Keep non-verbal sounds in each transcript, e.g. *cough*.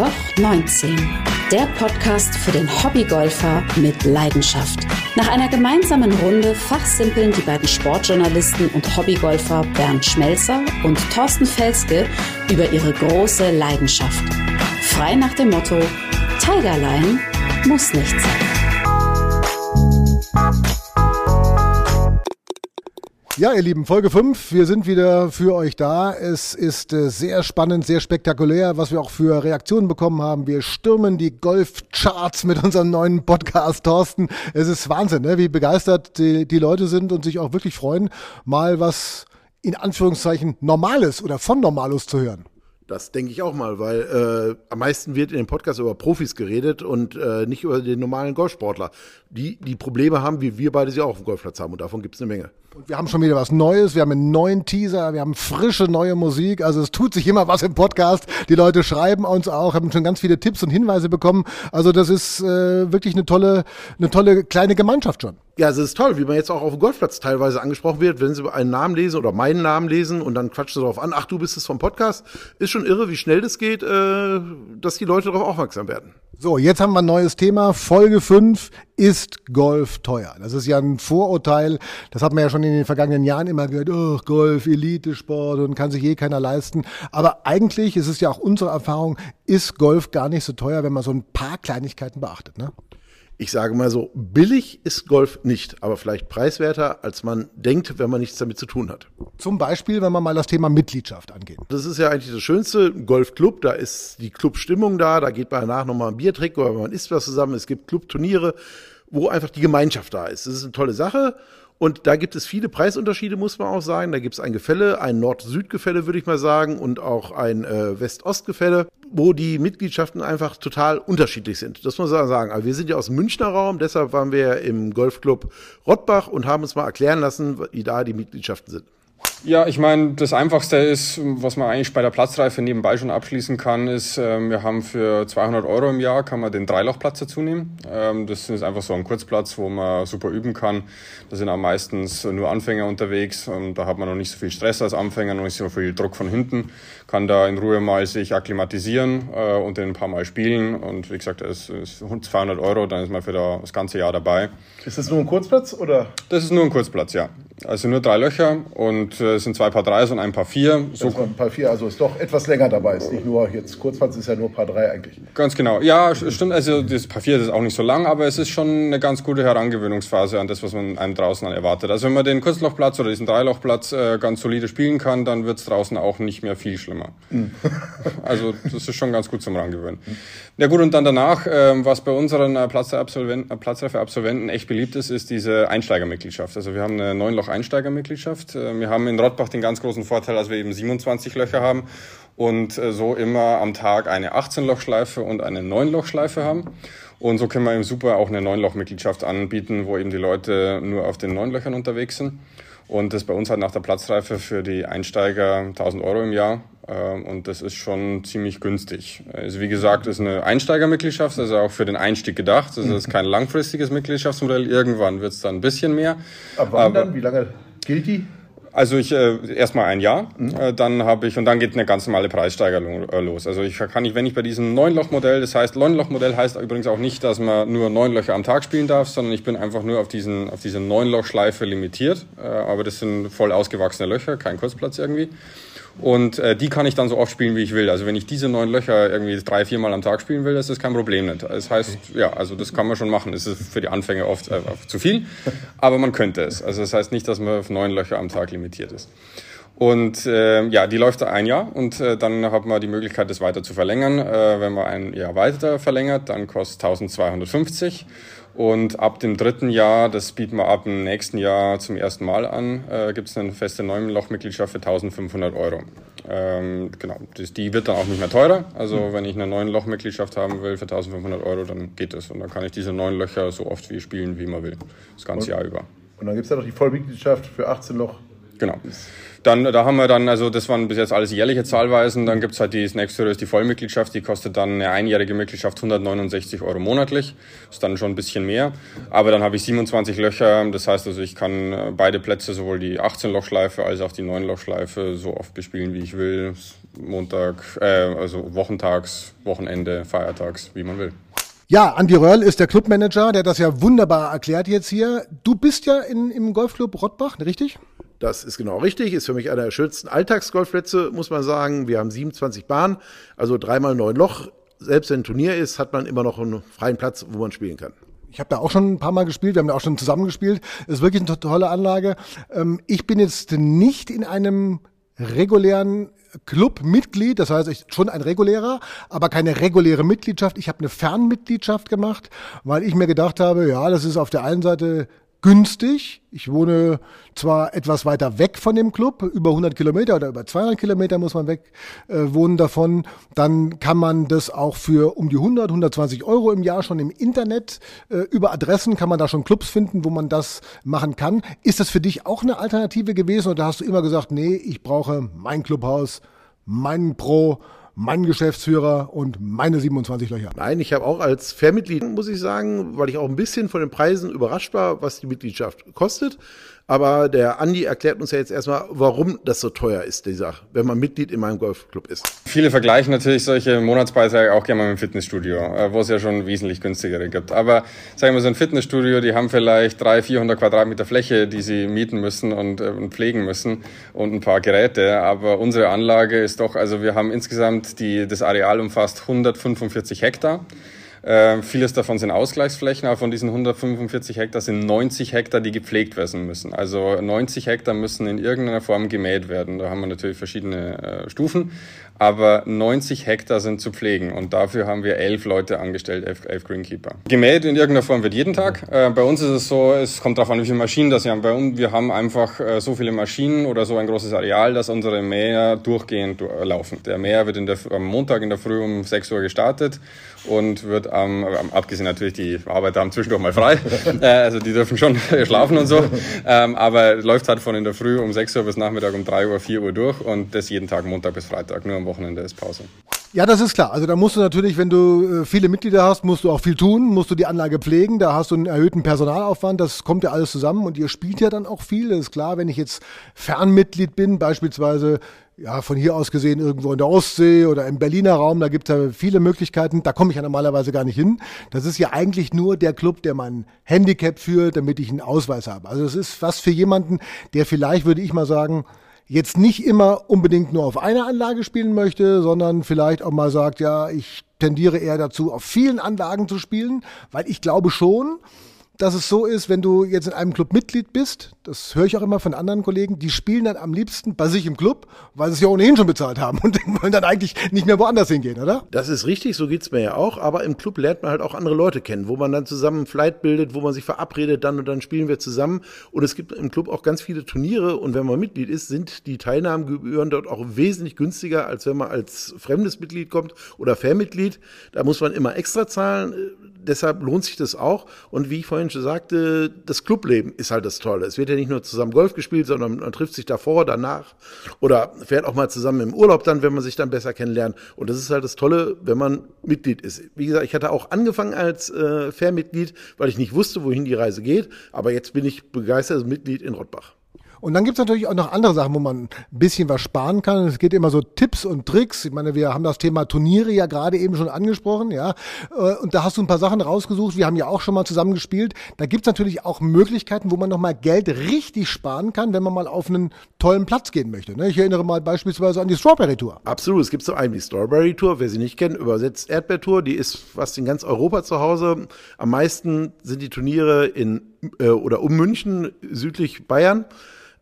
Loch 19, der Podcast für den Hobbygolfer mit Leidenschaft. Nach einer gemeinsamen Runde fachsimpeln die beiden Sportjournalisten und Hobbygolfer Bernd Schmelzer und Thorsten Felske über ihre große Leidenschaft. Frei nach dem Motto: Tigerline muss nicht sein. Ja, ihr Lieben, Folge 5. Wir sind wieder für euch da. Es ist äh, sehr spannend, sehr spektakulär, was wir auch für Reaktionen bekommen haben. Wir stürmen die Golfcharts mit unserem neuen Podcast, Thorsten. Es ist Wahnsinn, ne? wie begeistert die, die Leute sind und sich auch wirklich freuen, mal was in Anführungszeichen Normales oder von Normalus zu hören. Das denke ich auch mal, weil äh, am meisten wird in dem Podcast über Profis geredet und äh, nicht über den normalen Golfsportler, die die Probleme haben, wie wir beide sie auch auf dem Golfplatz haben und davon gibt es eine Menge. Und wir haben schon wieder was Neues, wir haben einen neuen Teaser, wir haben frische neue Musik, also es tut sich immer was im Podcast. Die Leute schreiben uns auch, haben schon ganz viele Tipps und Hinweise bekommen. Also das ist äh, wirklich eine tolle, eine tolle kleine Gemeinschaft schon. Ja, es ist toll, wie man jetzt auch auf dem Golfplatz teilweise angesprochen wird, wenn sie einen Namen lesen oder meinen Namen lesen und dann quatschen sie darauf an, ach, du bist es vom Podcast. Ist schon irre, wie schnell das geht, äh, dass die Leute darauf aufmerksam werden. So, jetzt haben wir ein neues Thema. Folge 5 ist Golf teuer. Das ist ja ein Vorurteil. Das hat man ja schon in den vergangenen Jahren immer gehört. Oh, Golf, Elite-Sport und kann sich je keiner leisten. Aber eigentlich ist es ja auch unsere Erfahrung, ist Golf gar nicht so teuer, wenn man so ein paar Kleinigkeiten beachtet. Ne? Ich sage mal so, billig ist Golf nicht, aber vielleicht preiswerter, als man denkt, wenn man nichts damit zu tun hat. Zum Beispiel, wenn man mal das Thema Mitgliedschaft angeht. Das ist ja eigentlich das Schönste. Golfclub, da ist die Clubstimmung da, da geht man danach nochmal ein Bier trinken oder man isst was zusammen. Es gibt Clubturniere, wo einfach die Gemeinschaft da ist. Das ist eine tolle Sache. Und da gibt es viele Preisunterschiede, muss man auch sagen. Da gibt es ein Gefälle, ein Nord-Süd-Gefälle, würde ich mal sagen, und auch ein äh, West-Ost-Gefälle, wo die Mitgliedschaften einfach total unterschiedlich sind. Das muss man sagen. Aber wir sind ja aus dem Münchner Raum, deshalb waren wir im Golfclub Rottbach und haben uns mal erklären lassen, wie da die Mitgliedschaften sind. Ja, ich meine, das Einfachste ist, was man eigentlich bei der Platzreife nebenbei schon abschließen kann, ist, ähm, wir haben für 200 Euro im Jahr kann man den Dreilochplatz dazu nehmen. Ähm, das ist einfach so ein Kurzplatz, wo man super üben kann. Da sind auch meistens nur Anfänger unterwegs. Und da hat man noch nicht so viel Stress als Anfänger, noch nicht so viel Druck von hinten. Kann da in Ruhe mal sich akklimatisieren äh, und den ein paar Mal spielen. Und wie gesagt, es ist 200 Euro, dann ist man für das ganze Jahr dabei. Ist das nur ein Kurzplatz oder? Das ist nur ein Kurzplatz, ja. Also nur drei Löcher und äh, sind zwei Paar 3 und ein Paar 4. So also ein Paar 4, also ist doch etwas länger dabei. Ist nicht nur jetzt Kurzplatz, ist ja nur Paar 3 eigentlich. Ganz genau. Ja, stimmt. Also das Paar 4 ist auch nicht so lang, aber es ist schon eine ganz gute Herangewöhnungsphase an das, was man einem draußen erwartet. Also wenn man den Kurzlochplatz oder diesen Dreilochplatz äh, ganz solide spielen kann, dann wird es draußen auch nicht mehr viel schlimmer. Mhm. *laughs* also das ist schon ganz gut zum Rangewöhnen. Ja gut, und dann danach, äh, was bei unseren äh, Platzreife-Absolventen echt beliebt ist, ist diese Einsteigermitgliedschaft. Also wir haben eine Neunloch Einsteigermitgliedschaft. Äh, wir haben in Rottbach den ganz großen Vorteil, dass wir eben 27 Löcher haben und äh, so immer am Tag eine 18-Loch-Schleife und eine 9-Loch-Schleife haben. Und so können wir eben super auch eine 9-Loch-Mitgliedschaft anbieten, wo eben die Leute nur auf den 9 Löchern unterwegs sind. Und das bei uns halt nach der Platzreife für die Einsteiger 1000 Euro im Jahr. Ähm, und das ist schon ziemlich günstig. Also wie gesagt, ist eine Einsteigermitgliedschaft, also auch für den Einstieg gedacht. Das ist kein langfristiges Mitgliedschaftsmodell. Irgendwann wird es dann ein bisschen mehr. Ab wann Aber, dann? Wie lange gilt die? Also ich äh, erstmal ein Jahr, mhm. äh, dann habe ich und dann geht eine ganz normale Preissteigerung äh, los. Also ich kann nicht, wenn ich bei diesem Neunloch-Modell, das heißt Neunloch-Modell heißt übrigens auch nicht, dass man nur neun Löcher am Tag spielen darf, sondern ich bin einfach nur auf diesen auf diese Neunloch-Schleife limitiert. Äh, aber das sind voll ausgewachsene Löcher, kein Kurzplatz irgendwie. Und äh, die kann ich dann so oft spielen, wie ich will. Also wenn ich diese neun Löcher irgendwie drei, vier Mal am Tag spielen will, das ist kein Problem nicht. Das heißt, ja, also das kann man schon machen. Es ist für die Anfänger oft äh, zu viel, aber man könnte es. Also das heißt nicht, dass man auf neun Löcher am Tag limitiert ist. Und äh, ja, die läuft ein Jahr und äh, dann hat man die Möglichkeit, das weiter zu verlängern. Äh, wenn man ein Jahr weiter verlängert, dann kostet 1250. Und ab dem dritten Jahr, das bieten wir ab im nächsten Jahr zum ersten Mal an, äh, gibt es eine feste Neunlochmitgliedschaft für 1500 Euro. Ähm, genau, das, die wird dann auch nicht mehr teurer. Also mhm. wenn ich eine neun Lochmitgliedschaft haben will für 1500 Euro, dann geht das. Und dann kann ich diese neun Löcher so oft wie spielen, wie man will. Das ganze und, Jahr über. Und dann gibt es ja noch die Vollmitgliedschaft für 18 Loch Genau. Dann, da haben wir dann, also das waren bis jetzt alles jährliche Zahlweisen. Dann gibt's halt die, das nächste ist die Vollmitgliedschaft, die kostet dann eine einjährige Mitgliedschaft 169 Euro monatlich. Ist dann schon ein bisschen mehr. Aber dann habe ich 27 Löcher. Das heißt also, ich kann äh, beide Plätze, sowohl die 18-Lochschleife als auch die 9-Lochschleife, so oft bespielen, wie ich will. Montag, äh, also wochentags, Wochenende, feiertags, wie man will. Ja, Andi Röhrl ist der Clubmanager, der das ja wunderbar erklärt jetzt hier. Du bist ja in, im Golfclub Rottbach, richtig? Das ist genau richtig, ist für mich einer der schönsten Alltagsgolfplätze, muss man sagen. Wir haben 27 Bahnen, also dreimal neun Loch. Selbst wenn ein Turnier ist, hat man immer noch einen freien Platz, wo man spielen kann. Ich habe da auch schon ein paar Mal gespielt, wir haben da auch schon zusammen gespielt. Das ist wirklich eine tolle Anlage. Ähm, ich bin jetzt nicht in einem regulären Clubmitglied, das heißt ich schon ein regulärer, aber keine reguläre Mitgliedschaft. Ich habe eine Fernmitgliedschaft gemacht, weil ich mir gedacht habe, ja, das ist auf der einen Seite günstig. Ich wohne zwar etwas weiter weg von dem Club, über 100 Kilometer oder über 200 Kilometer muss man weg äh, wohnen davon. Dann kann man das auch für um die 100, 120 Euro im Jahr schon im Internet äh, über Adressen kann man da schon Clubs finden, wo man das machen kann. Ist das für dich auch eine Alternative gewesen oder hast du immer gesagt, nee, ich brauche mein Clubhaus, mein Pro, mein Geschäftsführer und meine 27 Löcher. Nein, ich habe auch als Fairmitglied, muss ich sagen, weil ich auch ein bisschen von den Preisen überrascht war, was die Mitgliedschaft kostet. Aber der Andi erklärt uns ja jetzt erstmal, warum das so teuer ist, dieser, wenn man Mitglied in meinem Golfclub ist. Viele vergleichen natürlich solche Monatsbeiträge auch gerne mal mit dem Fitnessstudio, äh, wo es ja schon wesentlich günstigere gibt. Aber sagen wir so ein Fitnessstudio, die haben vielleicht 300, 400 Quadratmeter Fläche, die sie mieten müssen und, äh, und pflegen müssen und ein paar Geräte. Aber unsere Anlage ist doch, also wir haben insgesamt die, das Areal umfasst 145 Hektar. Äh, vieles davon sind Ausgleichsflächen, aber von diesen 145 Hektar sind 90 Hektar, die gepflegt werden müssen. Also 90 Hektar müssen in irgendeiner Form gemäht werden. Da haben wir natürlich verschiedene äh, Stufen, aber 90 Hektar sind zu pflegen und dafür haben wir elf Leute angestellt, elf, elf Greenkeeper. Gemäht in irgendeiner Form wird jeden Tag. Äh, bei uns ist es so, es kommt darauf an, wie viele Maschinen das haben. Bei uns, wir haben einfach äh, so viele Maschinen oder so ein großes Areal, dass unsere Mäher durchgehend laufen. Der Mäher wird in der, am Montag in der Früh um 6 Uhr gestartet und wird ähm, abgesehen natürlich, die Arbeiter haben zwischendurch mal frei, *laughs* äh, also die dürfen schon schlafen und so, ähm, aber läuft halt von in der Früh um 6 Uhr bis Nachmittag um 3 Uhr, 4 Uhr durch und das jeden Tag Montag bis Freitag, nur am Wochenende ist Pause. Ja, das ist klar. Also da musst du natürlich, wenn du äh, viele Mitglieder hast, musst du auch viel tun, musst du die Anlage pflegen, da hast du einen erhöhten Personalaufwand, das kommt ja alles zusammen und ihr spielt ja dann auch viel. Das ist klar, wenn ich jetzt Fernmitglied bin, beispielsweise ja, von hier aus gesehen irgendwo in der Ostsee oder im Berliner Raum, da gibt es ja viele Möglichkeiten. Da komme ich ja normalerweise gar nicht hin. Das ist ja eigentlich nur der Club, der mein Handicap führt, damit ich einen Ausweis habe. Also es ist was für jemanden, der vielleicht, würde ich mal sagen, jetzt nicht immer unbedingt nur auf einer Anlage spielen möchte, sondern vielleicht auch mal sagt, ja, ich tendiere eher dazu, auf vielen Anlagen zu spielen, weil ich glaube schon, dass es so ist, wenn du jetzt in einem Club Mitglied bist, das höre ich auch immer von anderen Kollegen, die spielen dann am liebsten bei sich im Club, weil sie es ja ohnehin schon bezahlt haben *laughs* und wollen dann eigentlich nicht mehr woanders hingehen, oder? Das ist richtig, so geht's mir ja auch, aber im Club lernt man halt auch andere Leute kennen, wo man dann zusammen Flight bildet, wo man sich verabredet, dann und dann spielen wir zusammen und es gibt im Club auch ganz viele Turniere und wenn man Mitglied ist, sind die Teilnahmegebühren dort auch wesentlich günstiger, als wenn man als fremdes Mitglied kommt oder Fairmitglied. Da muss man immer extra zahlen deshalb lohnt sich das auch. Und wie ich vorhin schon sagte, das Clubleben ist halt das Tolle. Es wird ja nicht nur zusammen Golf gespielt, sondern man trifft sich davor, danach oder fährt auch mal zusammen im Urlaub dann, wenn man sich dann besser kennenlernt. Und das ist halt das Tolle, wenn man Mitglied ist. Wie gesagt, ich hatte auch angefangen als äh, Fair-Mitglied, weil ich nicht wusste, wohin die Reise geht. Aber jetzt bin ich begeistertes Mitglied in Rottbach. Und dann gibt's natürlich auch noch andere Sachen, wo man ein bisschen was sparen kann. Es geht immer so Tipps und Tricks. Ich meine, wir haben das Thema Turniere ja gerade eben schon angesprochen, ja. Äh, und da hast du ein paar Sachen rausgesucht. Wir haben ja auch schon mal zusammen gespielt. Da gibt's natürlich auch Möglichkeiten, wo man nochmal Geld richtig sparen kann, wenn man mal auf einen tollen Platz gehen möchte. Ne? Ich erinnere mal beispielsweise an die Strawberry Tour. Absolut. Es gibt so einen wie Strawberry Tour. Wer sie nicht kennt, übersetzt Erdbeertour. Die ist fast in ganz Europa zu Hause. Am meisten sind die Turniere in äh, oder um München, südlich Bayern.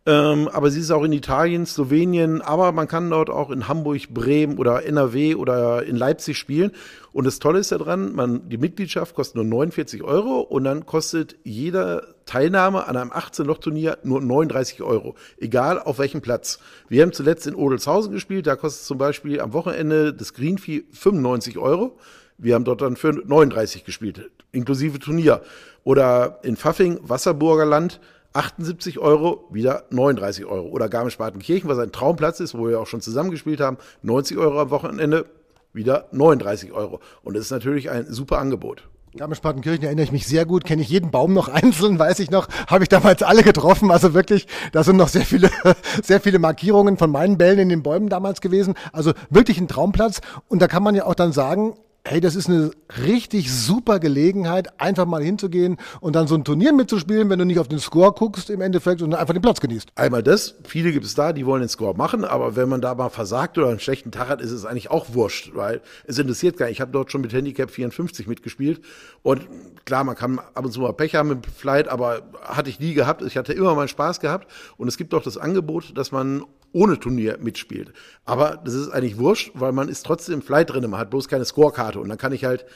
Ähm, aber sie ist auch in Italien, Slowenien, aber man kann dort auch in Hamburg, Bremen oder NRW oder in Leipzig spielen. Und das Tolle ist daran, man, die Mitgliedschaft kostet nur 49 Euro und dann kostet jeder Teilnahme an einem 18-Loch-Turnier nur 39 Euro. Egal auf welchem Platz. Wir haben zuletzt in Odelshausen gespielt, da kostet zum Beispiel am Wochenende das Greenfee 95 Euro. Wir haben dort dann für 39 gespielt, inklusive Turnier. Oder in Pfaffing, Wasserburger Land, 78 Euro, wieder 39 Euro. Oder Garmisch-Partenkirchen, was ein Traumplatz ist, wo wir auch schon zusammengespielt haben, 90 Euro am Wochenende, wieder 39 Euro. Und das ist natürlich ein super Angebot. Garmisch-Partenkirchen erinnere ich mich sehr gut, kenne ich jeden Baum noch *laughs* einzeln, weiß ich noch, habe ich damals alle getroffen. Also wirklich, da sind noch sehr viele, *laughs* sehr viele Markierungen von meinen Bällen in den Bäumen damals gewesen. Also wirklich ein Traumplatz. Und da kann man ja auch dann sagen, hey, das ist eine richtig super Gelegenheit, einfach mal hinzugehen und dann so ein Turnier mitzuspielen, wenn du nicht auf den Score guckst im Endeffekt, sondern einfach den Platz genießt. Einmal das, viele gibt es da, die wollen den Score machen, aber wenn man da mal versagt oder einen schlechten Tag hat, ist es eigentlich auch wurscht, weil es interessiert gar nicht. Ich habe dort schon mit Handicap 54 mitgespielt und klar, man kann ab und zu mal Pech haben mit Flight, aber hatte ich nie gehabt. Ich hatte immer meinen Spaß gehabt und es gibt auch das Angebot, dass man ohne Turnier mitspielt. Aber das ist eigentlich wurscht, weil man ist trotzdem Flight drin, man hat bloß keine Scorekarte und dann kann ich halt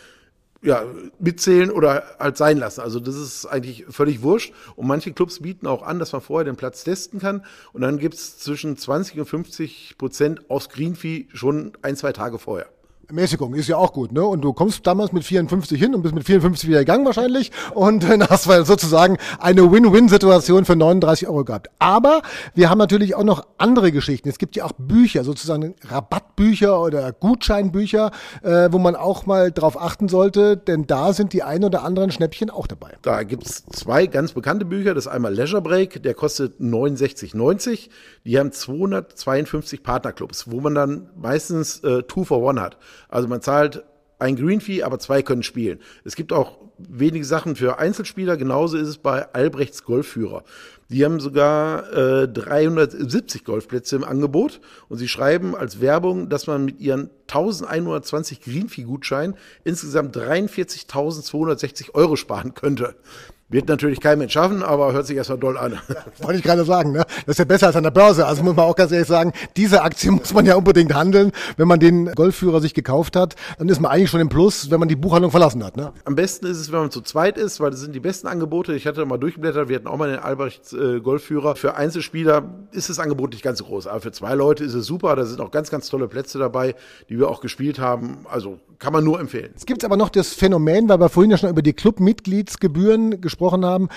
ja, mitzählen oder halt sein lassen. Also das ist eigentlich völlig wurscht. Und manche Clubs bieten auch an, dass man vorher den Platz testen kann. Und dann gibt's zwischen 20 und 50 Prozent aufs Greenfee schon ein, zwei Tage vorher. Mäßigung ist ja auch gut, ne? Und du kommst damals mit 54 hin und bist mit 54 wieder gegangen wahrscheinlich *laughs* und dann hast du sozusagen eine Win-Win-Situation für 39 Euro gehabt. Aber wir haben natürlich auch noch andere Geschichten. Es gibt ja auch Bücher, sozusagen Rabattbücher oder Gutscheinbücher, äh, wo man auch mal drauf achten sollte, denn da sind die ein oder anderen Schnäppchen auch dabei. Da gibt's zwei ganz bekannte Bücher. Das ist einmal Leisure Break, der kostet 69,90. Die haben 252 Partnerclubs, wo man dann meistens äh, Two for One hat. Also man zahlt ein Green Fee, aber zwei können spielen. Es gibt auch wenige Sachen für Einzelspieler. Genauso ist es bei Albrechts Golfführer. Die haben sogar äh, 370 Golfplätze im Angebot und sie schreiben als Werbung, dass man mit ihren 1120 Greenfee-Gutscheinen insgesamt 43.260 Euro sparen könnte. Wird natürlich kein Mensch schaffen, aber hört sich erstmal doll an. Wollte ich gerade sagen, ne? Das ist ja besser als an der Börse. Also muss man auch ganz ehrlich sagen, diese Aktie *laughs* muss man ja unbedingt handeln. Wenn man den Golfführer sich gekauft hat, dann ist man eigentlich schon im Plus, wenn man die Buchhandlung verlassen hat. Ne? Am besten ist es, wenn man zu zweit ist, weil das sind die besten Angebote. Ich hatte mal durchgeblättert, wir hatten auch mal den Albrecht äh, Golfführer. Für Einzelspieler ist das Angebot nicht ganz so groß, aber für zwei Leute ist es super. Da sind auch ganz, ganz tolle Plätze dabei, die wir auch gespielt haben. Also kann man nur empfehlen. Es gibt aber noch das Phänomen, weil wir vorhin ja schon über die Clubmitgliedsgebühren gesprochen haben,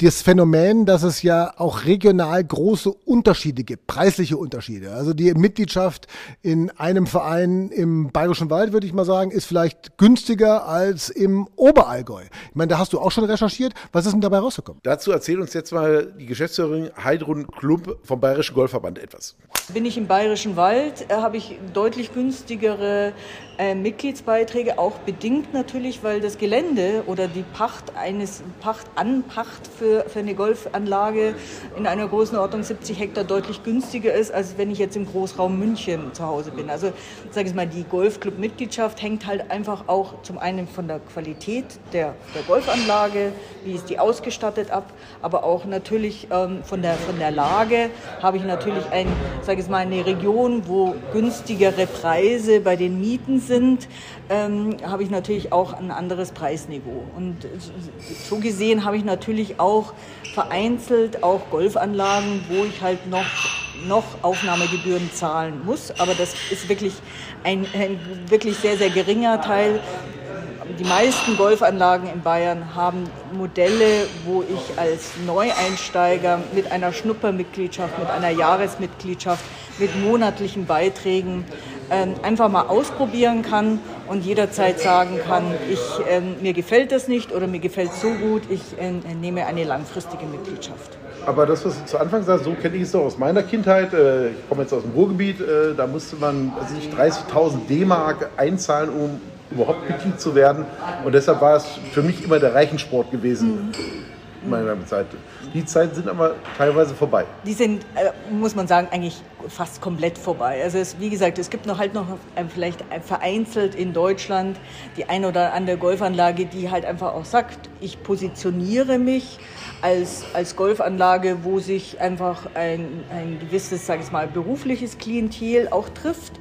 das Phänomen, dass es ja auch regional große Unterschiede gibt, preisliche Unterschiede. Also die Mitgliedschaft in einem Verein im Bayerischen Wald, würde ich mal sagen, ist vielleicht günstiger als im Oberallgäu. Ich meine, da hast du auch schon recherchiert. Was ist denn dabei rausgekommen? Dazu erzählt uns jetzt mal die Geschäftsführerin Heidrun Klump vom Bayerischen Golfverband etwas. Bin ich im Bayerischen Wald, äh, habe ich deutlich günstigere äh, Mitgliedsbeiträge, auch bedingt natürlich, weil das Gelände oder die Pacht eines Pacht Anpacht für, für eine Golfanlage in einer Größenordnung 70 Hektar deutlich günstiger ist, als wenn ich jetzt im Großraum München zu Hause bin. Also sage ich mal, die Golfclub-Mitgliedschaft hängt halt einfach auch zum einen von der Qualität der, der Golfanlage, wie ist die ausgestattet ab, aber auch natürlich ähm, von, der, von der Lage habe ich natürlich ein, sage ich mal, eine Region, wo günstigere Preise bei den Mieten sind, ähm, habe ich natürlich auch ein anderes Preisniveau. Und so gesehen habe ich natürlich auch vereinzelt auch Golfanlagen, wo ich halt noch noch Aufnahmegebühren zahlen muss, aber das ist wirklich ein, ein wirklich sehr, sehr geringer Teil. Die meisten Golfanlagen in Bayern haben Modelle, wo ich als Neueinsteiger mit einer Schnuppermitgliedschaft, mit einer Jahresmitgliedschaft, mit monatlichen Beiträgen ähm, einfach mal ausprobieren kann und jederzeit sagen kann, ich, ähm, mir gefällt das nicht oder mir gefällt es so gut, ich äh, nehme eine langfristige Mitgliedschaft. Aber das, was du zu Anfang sagst, so kenne ich es doch aus meiner Kindheit. Äh, ich komme jetzt aus dem Ruhrgebiet, äh, da musste man also 30.000 D-Mark einzahlen, um überhaupt Mitglied zu werden. Und deshalb war es für mich immer der Reichensport gewesen. Mhm meiner Zeit. Die Zeiten sind aber teilweise vorbei. Die sind, äh, muss man sagen, eigentlich fast komplett vorbei. Also es, wie gesagt, es gibt noch halt noch äh, vielleicht vereinzelt in Deutschland die ein oder andere Golfanlage, die halt einfach auch sagt, ich positioniere mich als, als Golfanlage, wo sich einfach ein, ein gewisses, sage ich mal, berufliches Klientel auch trifft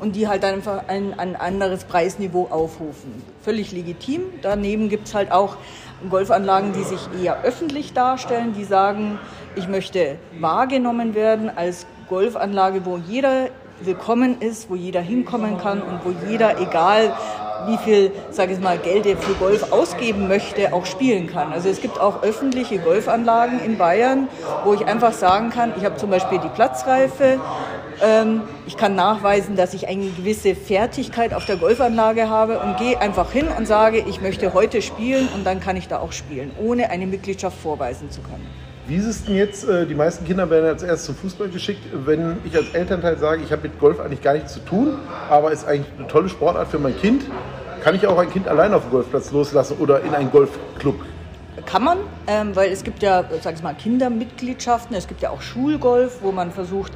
und die halt einfach ein, ein anderes Preisniveau aufrufen. Völlig legitim. Daneben gibt es halt auch Golfanlagen, die sich eher öffentlich darstellen, die sagen, ich möchte wahrgenommen werden als Golfanlage, wo jeder willkommen ist, wo jeder hinkommen kann und wo jeder, egal wie viel, sage ich mal, Geld er für Golf ausgeben möchte, auch spielen kann. Also es gibt auch öffentliche Golfanlagen in Bayern, wo ich einfach sagen kann, ich habe zum Beispiel die Platzreife, ich kann nachweisen, dass ich eine gewisse Fertigkeit auf der Golfanlage habe und gehe einfach hin und sage, ich möchte heute spielen und dann kann ich da auch spielen, ohne eine Mitgliedschaft vorweisen zu können. Wie ist es denn jetzt, äh, die meisten Kinder werden als erstes zum Fußball geschickt, wenn ich als Elternteil sage, ich habe mit Golf eigentlich gar nichts zu tun, aber ist eigentlich eine tolle Sportart für mein Kind, kann ich auch ein Kind allein auf dem Golfplatz loslassen oder in einen Golfclub? Kann man, ähm, weil es gibt ja, sag ich mal, Kindermitgliedschaften, es gibt ja auch Schulgolf, wo man versucht,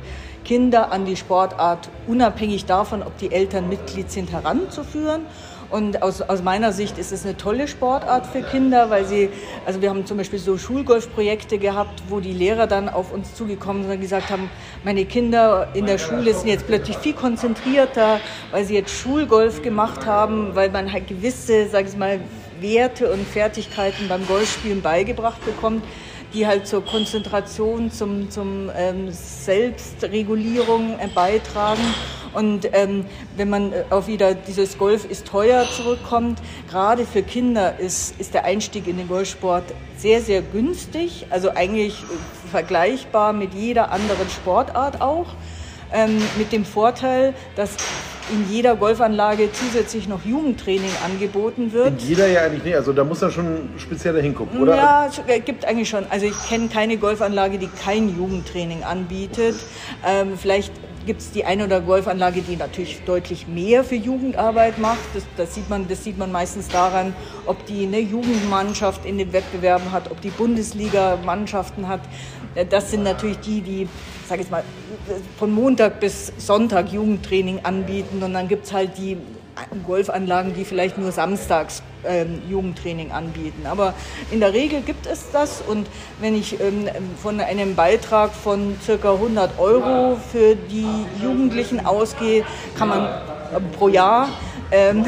Kinder an die Sportart unabhängig davon, ob die Eltern Mitglied sind, heranzuführen. Und aus, aus meiner Sicht ist es eine tolle Sportart für Kinder, weil sie, also wir haben zum Beispiel so Schulgolfprojekte gehabt, wo die Lehrer dann auf uns zugekommen sind und gesagt haben, meine Kinder in der Schule sind jetzt plötzlich viel konzentrierter, weil sie jetzt Schulgolf gemacht haben, weil man halt gewisse, sag ich mal, Werte und Fertigkeiten beim Golfspielen beigebracht bekommt die halt zur Konzentration, zum, zum ähm, Selbstregulierung äh, beitragen. Und ähm, wenn man äh, auf wieder dieses Golf ist teuer zurückkommt, gerade für Kinder ist, ist der Einstieg in den Golfsport sehr, sehr günstig, also eigentlich äh, vergleichbar mit jeder anderen Sportart auch. Ähm, mit dem Vorteil, dass in jeder Golfanlage zusätzlich noch Jugendtraining angeboten wird. In jeder ja eigentlich nicht. Also da muss man schon spezieller hingucken, oder? Ja, es gibt eigentlich schon. Also ich kenne keine Golfanlage, die kein Jugendtraining anbietet. Ähm, vielleicht gibt es die eine oder Golfanlage, die natürlich deutlich mehr für Jugendarbeit macht. Das, das, sieht, man, das sieht man meistens daran, ob die eine Jugendmannschaft in den Wettbewerben hat, ob die Bundesliga Mannschaften hat. Äh, das sind natürlich die, die, sag ich mal, von Montag bis Sonntag Jugendtraining anbieten. Und dann gibt es halt die Golfanlagen, die vielleicht nur samstags ähm, Jugendtraining anbieten. Aber in der Regel gibt es das und wenn ich ähm, von einem Beitrag von circa 100 Euro für die Jugendlichen ausgehe, kann man pro Jahr ähm,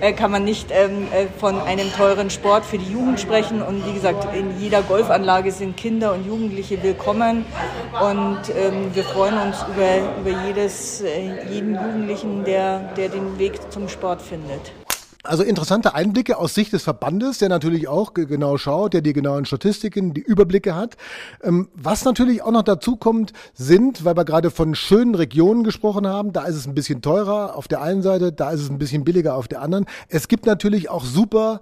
äh, kann man nicht ähm, äh, von einem teuren Sport für die Jugend sprechen. Und wie gesagt, in jeder Golfanlage sind Kinder und Jugendliche willkommen. Und ähm, wir freuen uns über, über jedes, äh, jeden Jugendlichen, der, der den Weg zum Sport findet. Also interessante Einblicke aus Sicht des Verbandes, der natürlich auch genau schaut, der die genauen Statistiken, die Überblicke hat. Ähm, was natürlich auch noch dazu kommt, sind, weil wir gerade von schönen Regionen gesprochen haben, da ist es ein bisschen teurer auf der einen Seite, da ist es ein bisschen billiger auf der anderen. Es gibt natürlich auch super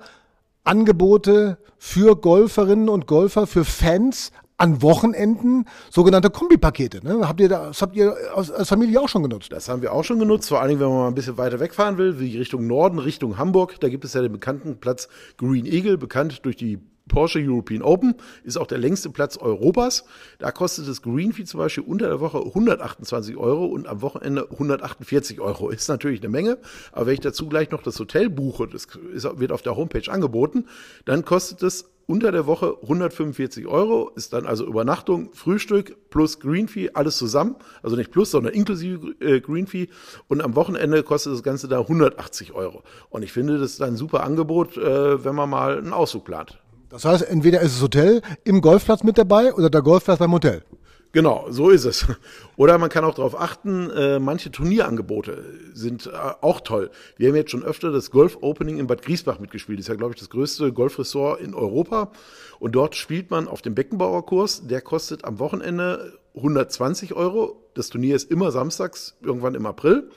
Angebote für Golferinnen und Golfer, für Fans an Wochenenden sogenannte Kombipakete. Ne? Habt ihr das habt ihr als, Familie auch schon genutzt? Das haben wir auch schon genutzt, vor allem wenn man mal ein bisschen weiter wegfahren will, wie Richtung Norden, Richtung Hamburg. Da gibt es ja den bekannten Platz Green Eagle, bekannt durch die Porsche European Open ist auch der längste Platz Europas. Da kostet das Greenfee zum Beispiel unter der Woche 128 Euro und am Wochenende 148 Euro. Ist natürlich eine Menge, aber wenn ich dazu gleich noch das Hotel buche, das ist, wird auf der Homepage angeboten, dann kostet es unter der Woche 145 Euro, ist dann also Übernachtung, Frühstück plus Greenfee, alles zusammen. Also nicht plus, sondern inklusive äh, Greenfee. Und am Wochenende kostet das Ganze da 180 Euro. Und ich finde, das ist ein super Angebot, äh, wenn man mal einen Ausflug plant. Das heißt, entweder ist das Hotel im Golfplatz mit dabei oder der Golfplatz beim Hotel. Genau, so ist es. *laughs* Oder man kann auch darauf achten, äh, manche Turnierangebote sind äh, auch toll. Wir haben jetzt schon öfter das Golf Opening in Bad Griesbach mitgespielt. Das ist ja, glaube ich, das größte Golfressort in Europa. Und dort spielt man auf dem Beckenbauerkurs. Der kostet am Wochenende 120 Euro. Das Turnier ist immer samstags, irgendwann im April.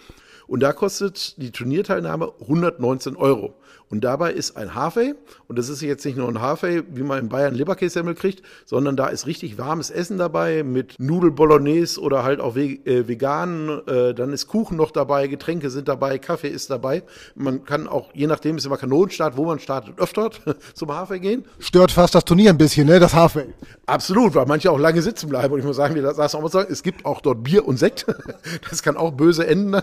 Und da kostet die Turnierteilnahme 119 Euro. Und dabei ist ein Haarfey, und das ist jetzt nicht nur ein Haarfey, wie man in Bayern Leberkässemmel kriegt, sondern da ist richtig warmes Essen dabei mit Nudel Bolognese oder halt auch äh, vegan. Äh, dann ist Kuchen noch dabei, Getränke sind dabei, Kaffee ist dabei. Man kann auch, je nachdem, ist immer Kanonenstart, wo man startet, öfter *laughs* zum Haarfey gehen. Stört fast das Turnier ein bisschen, ne, das Haarfey. Absolut, weil manche auch lange sitzen bleiben. Und ich muss sagen, wie das auch mal sagen, es gibt auch dort Bier und Sekt. *laughs* Das kann auch böse enden.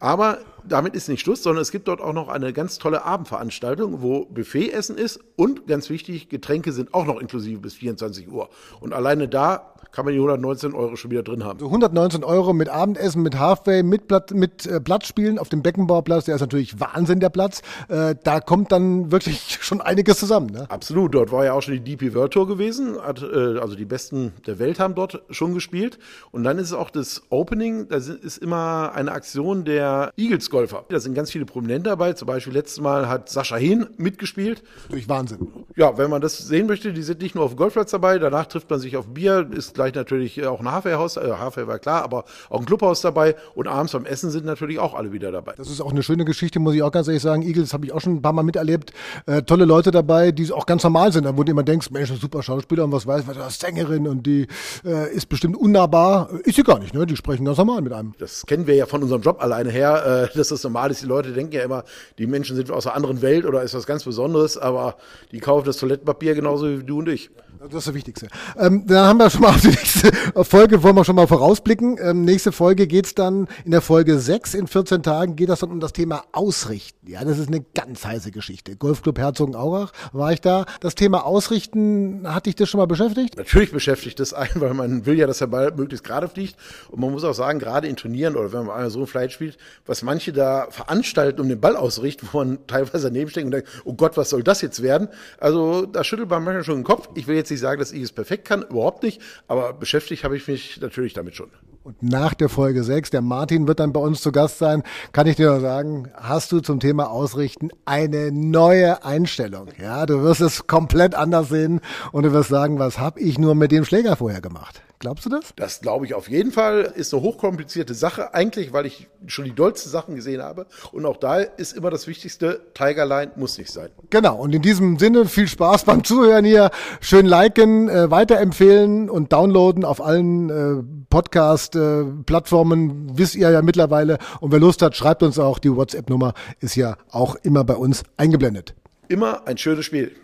Aber damit ist nicht Schluss, sondern es gibt dort auch noch eine ganz tolle Abendveranstaltung, wo Buffetessen ist und ganz wichtig, Getränke sind auch noch inklusive bis 24 Uhr. Und alleine da kann man die 119 Euro schon wieder drin haben. So 119 Euro mit Abendessen, mit Halfway, mit, Blatt, mit äh, Platzspielen auf dem Beckenbauplatz, der ist natürlich Wahnsinn, der Platz. Äh, da kommt dann wirklich *laughs* schon einiges zusammen. Ne? Absolut, dort war ja auch schon die DP World Tour gewesen, hat, äh, also die Besten der Welt haben dort schon gespielt. Und dann ist es auch das Opening, da ist immer eine Aktion der Eagles Golfer. Da sind ganz viele Prominente dabei, zum Beispiel letztes Mal hat Sascha Hehn mitgespielt. Durch Wahnsinn. Ja, wenn man das sehen möchte, die sind nicht nur auf dem Golfplatz dabei, danach trifft man sich auf Bier, ist gleich natürlich auch ein Haferhaus, äh, Hafer war klar, aber auch ein Clubhaus dabei und abends beim Essen sind natürlich auch alle wieder dabei. Das ist auch eine schöne Geschichte, muss ich auch ganz ehrlich sagen. Eagles habe ich auch schon ein paar Mal miterlebt. Äh, tolle Leute dabei, die auch ganz normal sind, wo du immer denkst, Mensch, ist super Schauspieler und was weiß, was das ist Sängerin und die äh, ist bestimmt unnahbar. Ist sie gar nicht, ne? Die sprechen ganz normal mit einem. Das kennen wir ja von unserem Job alleine her, äh, *laughs* dass das normal ist. Die Leute denken ja immer, die Menschen sind aus einer anderen Welt oder ist was ganz Besonderes, aber die kaufen das Toilettenpapier genauso wie du und ich. Das ist das Wichtigste. Ähm, dann haben wir schon mal *laughs* auf die nächste Folge, wollen wir schon mal vorausblicken. Ähm, nächste Folge geht's dann, in der Folge 6 in 14 Tagen geht das dann um das Thema Ausrichten. Ja, das ist eine ganz heiße Geschichte. Golfclub Herzogenaurach war ich da. Das Thema Ausrichten, hat dich das schon mal beschäftigt? Natürlich beschäftigt das einen, *laughs* weil man will ja, dass der Ball möglichst gerade fliegt. Und man muss auch sagen, gerade in Turnieren oder wenn man so ein Flight spielt, was manche da veranstalten, um den Ball auszurichten, wo man teilweise daneben steht und denkt, oh Gott, was soll das jetzt werden? Also da schüttelt man manchmal schon den Kopf. Ich will jetzt nicht sagen, dass ich es perfekt kann, überhaupt nicht, aber beschäftigt habe ich mich natürlich damit schon. Und nach der Folge 6, der Martin wird dann bei uns zu Gast sein, kann ich dir nur sagen, hast du zum Thema Ausrichten eine neue Einstellung. Ja, du wirst es komplett anders sehen und du wirst sagen, was habe ich nur mit dem Schläger vorher gemacht? Glaubst du das? Das glaube ich auf jeden Fall. Ist eine hochkomplizierte Sache eigentlich, weil ich schon die dollsten Sachen gesehen habe. Und auch da ist immer das Wichtigste, Tigerline muss nicht sein. Genau. Und in diesem Sinne viel Spaß beim Zuhören hier. Schön liken, äh, weiterempfehlen und downloaden auf allen äh, Podcast-Plattformen. Äh, wisst ihr ja mittlerweile. Und wer Lust hat, schreibt uns auch. Die WhatsApp-Nummer ist ja auch immer bei uns eingeblendet. Immer ein schönes Spiel.